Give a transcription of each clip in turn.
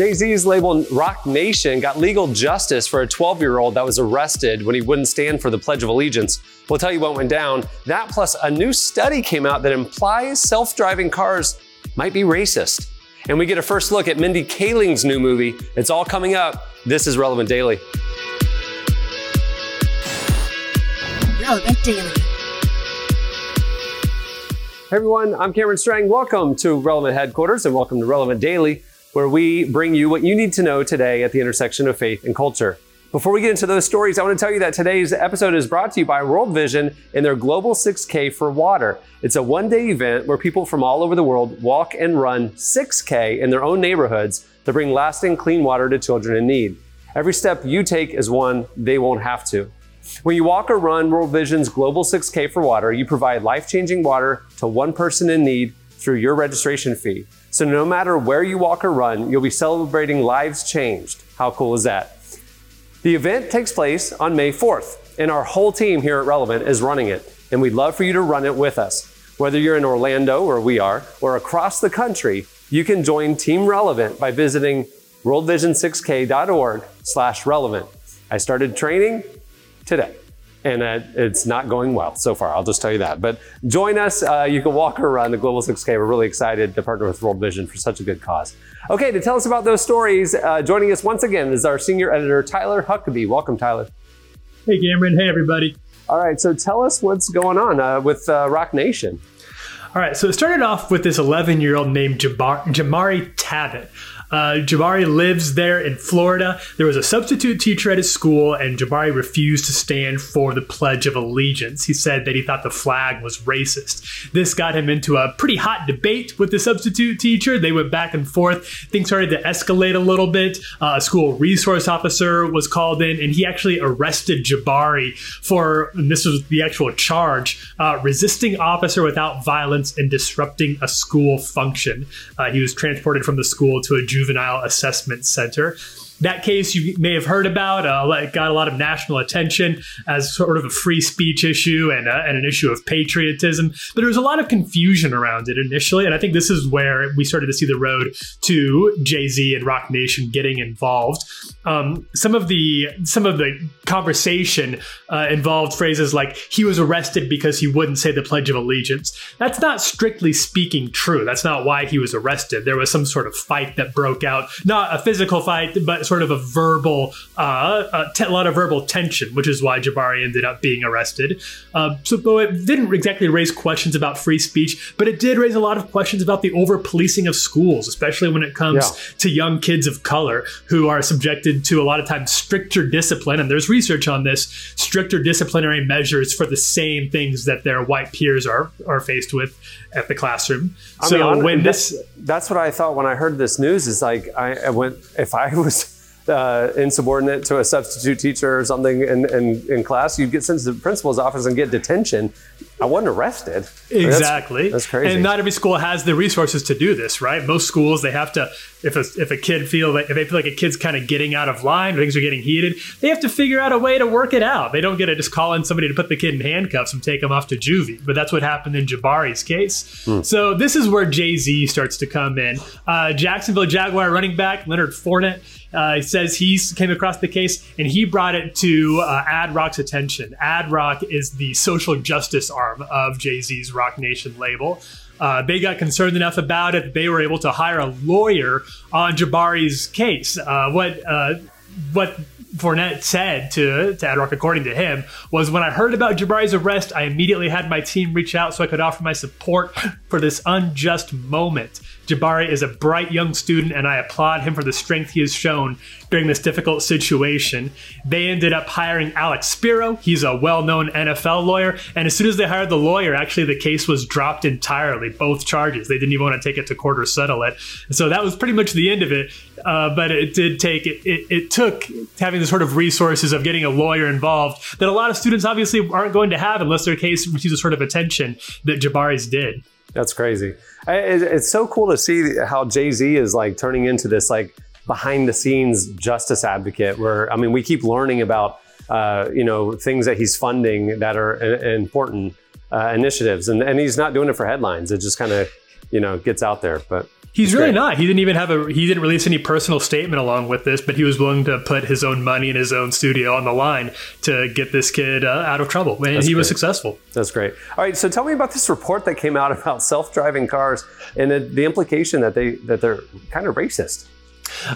Jay Z's label Roc Nation got legal justice for a 12 year old that was arrested when he wouldn't stand for the Pledge of Allegiance. We'll tell you what went down. That plus a new study came out that implies self driving cars might be racist. And we get a first look at Mindy Kaling's new movie. It's all coming up. This is Relevant Daily. Relevant Daily. Hey everyone, I'm Cameron Strang. Welcome to Relevant Headquarters and welcome to Relevant Daily, where we bring you what you need to know today at the intersection of faith and culture. Before we get into those stories, I want to tell you that today's episode is brought to you by World Vision and their Global 6K for Water. It's a one day event where people from all over the world walk and run 6K in their own neighborhoods to bring lasting clean water to children in need. Every step you take is one they won't have to. When you walk or run World Vision's Global 6K for Water, you provide life changing water to one person in need through your registration fee. So no matter where you walk or run, you'll be celebrating lives changed. How cool is that? The event takes place on May 4th, and our whole team here at Relevant is running it, and we'd love for you to run it with us. Whether you're in Orlando, where we are, or across the country, you can join Team Relevant by visiting worldvision6k.org slash relevant. I started training today. And uh, it's not going well so far, I'll just tell you that. But join us. Uh, you can walk or run the Global 6K. We're really excited to partner with World Vision for such a good cause. Okay, to tell us about those stories, uh, joining us once again is our senior editor, Tyler Huckabee. Welcome, Tyler. Hey, Cameron. Hey, everybody. All right, so tell us what's going on uh, with uh, Roc Nation. All right, so it started off with this 11 year old named Jabar- Jamari Tabbitt. Uh, Jabari lives there in Florida. There was a substitute teacher at his school, and Jabari refused to stand for the Pledge of Allegiance. He said that he thought the flag was racist. This got him into a pretty hot debate with the substitute teacher. They went back and forth. Things started to escalate a little bit. Uh, a school resource officer was called in, and he actually arrested Jabari for, and this was the actual charge, uh, resisting officer without violence and disrupting a school function. Uh, he was transported from the school to a Juvenile Assessment Center. That case you may have heard about uh, got a lot of national attention as sort of a free speech issue and, uh, and an issue of patriotism. But there was a lot of confusion around it initially, and I think this is where we started to see the road to Jay Z and Roc Nation getting involved. Um, some of the some of the conversation uh, involved phrases like "he was arrested because he wouldn't say the Pledge of Allegiance." That's not strictly speaking true. That's not why he was arrested. There was some sort of fight that broke out, not a physical fight, but sort of a verbal, uh, a, t- a lot of verbal tension, which is why Jabari ended up being arrested. Uh, so, though it didn't exactly raise questions about free speech, but it did raise a lot of questions about the over policing of schools, especially when it comes yeah. to young kids of color who are subjected to a lot of times stricter discipline. And there's research on this stricter disciplinary measures for the same things that their white peers are are faced with at the classroom. I so mean, when this, that's what I thought when I heard this news. Is like I, I went if I was uh, insubordinate to a substitute teacher or something in, in, in, class, you'd get sent to the principal's office and get detention. I wasn't arrested. Exactly. That's, that's, crazy. And not every school has the resources to do this, right? Most schools they have to if a if a kid feel like if they feel like a kid's kind of getting out of line, things are getting heated, they have to figure out a way to work it out. They don't get to just call in somebody to put the kid in handcuffs and take him off to juvie. But that's what happened in Jabari's case. Hmm. So this is where Jay Z starts to come in. Uh, Jacksonville Jaguar running back Leonard Fournette uh, he says he came across the case and he brought it to uh, Ad Rock's attention. Ad Rock is the social justice arm of Jay Z's Roc Nation label. Uh, they got concerned enough about it that they were able to hire a lawyer on Jabari's case. Uh, what uh, what Fournette said to, to Ad Roc, according to him, was when I heard about Jabari's arrest, I immediately had my team reach out so I could offer my support for this unjust moment. Jabari is a bright young student, and I applaud him for the strength he has shown during this difficult situation. They ended up hiring Alex Spiro. He's a well known NFL lawyer. And as soon as they hired the lawyer, actually, the case was dropped entirely, both charges. They didn't even want to take it to court or settle it. So that was pretty much the end of it. Uh, but it did take, it, it, it took having the sort of resources of getting a lawyer involved that a lot of students obviously aren't going to have unless their case receives the sort of attention that Jabari's did. That's crazy. It's so cool to see how Jay Z is like turning into this like behind the scenes justice advocate. Where I mean, we keep learning about uh, you know things that he's funding that are important uh, initiatives, and and he's not doing it for headlines. It just kind of you know gets out there. But He's really great. not. He didn't even have a. He didn't release any personal statement along with this, but he was willing to put his own money and his own studio on the line to get this kid uh, out of trouble, and That's he was successful. That's great. All right, so tell me about this report that came out about self-driving cars and the, the implication that they that they're kind of racist.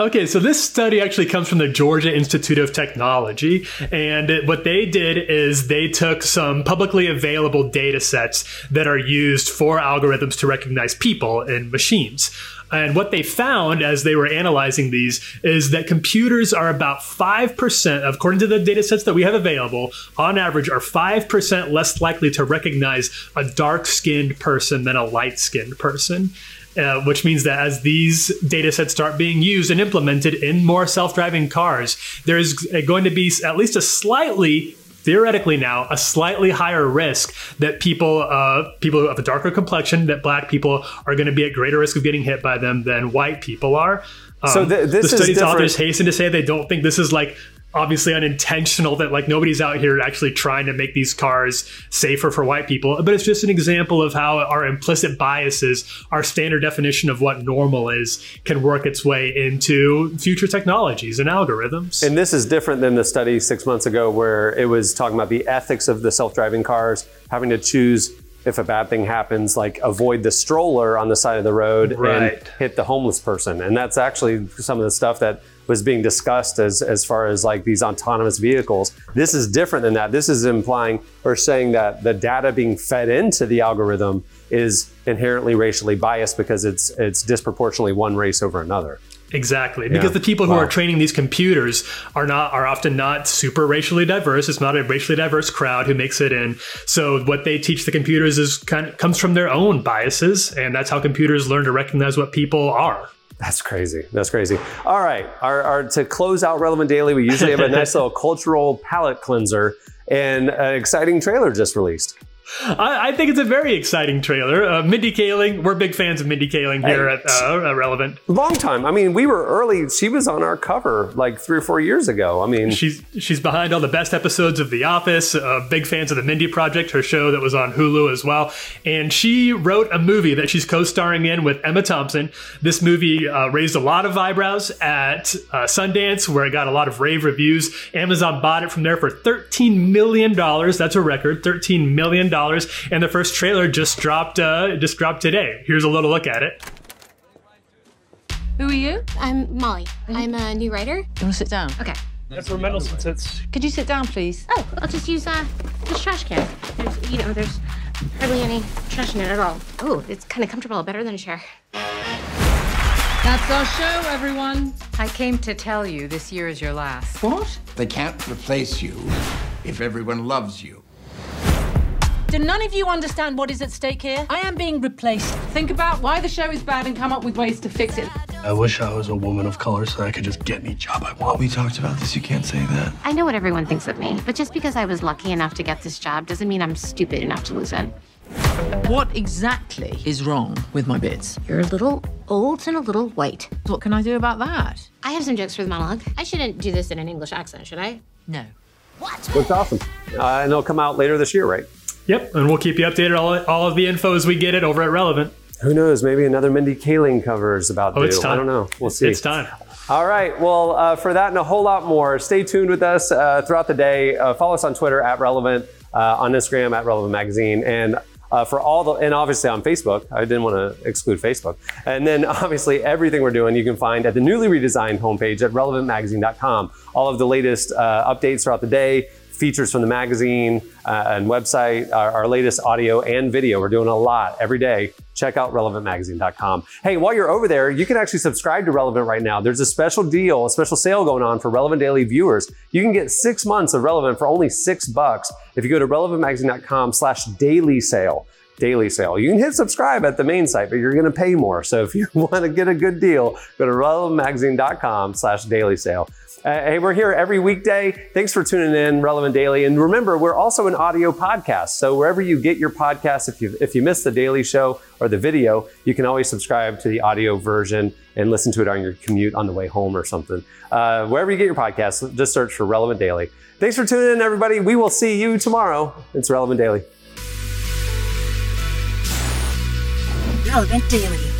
Okay, so this study actually comes from the Georgia Institute of Technology. And what they did is they took some publicly available data sets that are used for algorithms to recognize people and machines. And what they found as they were analyzing these is that computers are about 5%, according to the data sets that we have available, on average, are 5% less likely to recognize a dark skinned person than a light skinned person uh, which means that as these data sets start being used and implemented in more self-driving cars, there's going to be at least a slightly theoretically now a slightly higher risk that people uh, people of a darker complexion that black people are going to be at greater risk of getting hit by them than white people are. Um, So th- this the study's different- authors hasten to say they don't think this is like obviously unintentional that like nobody's out here actually trying to make these cars safer for white people but it's just an example of how our implicit biases our standard definition of what normal is can work its way into future technologies and algorithms And this is different than the study six months ago, where it was talking about the ethics of the self-driving cars, having to choose if a bad thing happens, like avoid the stroller on the side of the road and hit the homeless person. And that's actually some of the stuff that was being discussed as as far as like these autonomous vehicles. This is different than that. This is implying or saying that the data being fed into the algorithm is inherently racially biased because it's it's disproportionately one race over another. Exactly, because the people who Wow. are training these computers are not are often not super racially diverse. It's not a racially diverse crowd who makes it in. So what they teach the computers is kind of comes from their own biases, and that's how computers learn to recognize what people are. That's crazy. That's crazy. All right. Our, our, to close out Relevant Daily, we usually have a nice little cultural palate cleanser and an exciting trailer just released. I, I think it's a very exciting trailer. Uh, Mindy Kaling, we're big fans of Mindy Kaling here Hey. at uh, Relevant. Long time. I mean, we were early. She was on our cover like three or four years ago. I mean, She's she's behind all the best episodes of The Office. Uh, big fans of the Mindy Project, her show that was on Hulu as well. And she wrote a movie that she's co-starring in with Emma Thompson. This movie uh, raised a lot of eyebrows at uh, Sundance, where it got a lot of rave reviews. Amazon bought it from there for thirteen million dollars. That's a record, thirteen million dollars. And the first trailer just dropped uh, just dropped today. Here's a little look at it. Who are you? I'm Molly. I'm a new writer. You want to sit down? Okay. That's where Mendelsohn sits. Could you sit down, please? Oh, I'll just use uh, this trash can. There's, you know, there's hardly any trash in it at all. Oh, it's kind of comfortable, better than a chair. That's our show, everyone. I came to tell you this year is your last. What? They can't replace you if everyone loves you. Do none of you understand what is at stake here? I am being replaced. Think about why the show is bad and come up with ways to fix it. I wish I was a woman of color so I could just get any job I want. We talked about this. You can't say that. I know what everyone thinks of me, but just because I was lucky enough to get this job doesn't mean I'm stupid enough to lose it. What exactly is wrong with my bits? You're a little old and a little white. What can I do about that? I have some jokes for the monologue. I shouldn't do this in an English accent, should I? No. What? Looks awesome. Uh, and it'll come out later this year, right? Yep, and we'll keep you updated all all of the info as we get it over at Relevant. Who knows? Maybe another Mindy Kaling cover is about Oh, due. it's time. I don't know. We'll see. It's time. All right. Well, uh, for that and a whole lot more, stay tuned with us uh, throughout the day. Uh, follow us on Twitter at Relevant, uh, on Instagram at Relevant Magazine, and uh, for all the and obviously on Facebook. I didn't want to exclude Facebook. And then obviously everything we're doing you can find at the newly redesigned homepage at relevantmagazine.com. All of the latest uh, updates throughout the day. Features from the magazine uh, and website, our, our latest audio and video. We're doing a lot every day. Check out relevantmagazine.com. Hey, while you're over there, you can actually subscribe to Relevant right now. There's a special deal, a special sale going on for Relevant Daily viewers. You can get six months of Relevant for only six bucks if you go to relevantmagazine.com slash daily sale. Daily sale. You can hit subscribe at the main site, but you're going to pay more. So if you want to get a good deal, go to relevantmagazine.com slash daily sale. Uh, hey, we're here every weekday. Thanks for tuning in, Relevant Daily. And remember, we're also an audio podcast. So wherever you get your podcast, if you if you miss the daily show or the video, you can always subscribe to the audio version and listen to it on your commute on the way home or something. Uh, wherever you get your podcast, just search for Relevant Daily. Thanks for tuning in, everybody. We will see you tomorrow. It's Relevant Daily. Relevant Daily.